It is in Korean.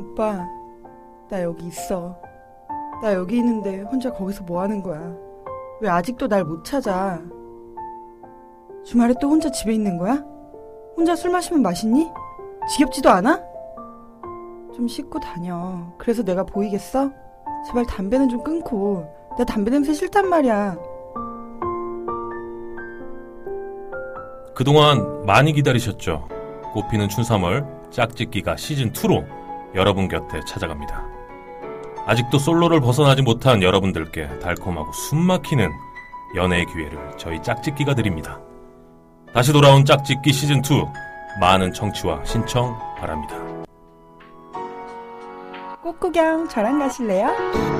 오빠, 나 여기 있어. 나 여기 있는데 혼자 거기서 뭐 하는 거야? 왜 아직도 날 못 찾아? 주말에 또 혼자 집에 있는 거야? 혼자 술 마시면 맛있니? 지겹지도 않아? 좀 씻고 다녀. 그래서 내가 보이겠어? 제발 담배는 좀 끊고. 나 담배 냄새 싫단 말이야. 그동안 많이 기다리셨죠? 꽃피는 춘삼월 짝짓기가 시즌2로 여러분 곁에 찾아갑니다. 아직도 솔로를 벗어나지 못한 여러분들께 달콤하고 숨막히는 연애의 기회를 저희 짝짓기가 드립니다. 다시 돌아온 짝짓기 시즌2 많은 청취와 신청 바랍니다. 꽃구경 저랑 가실래요?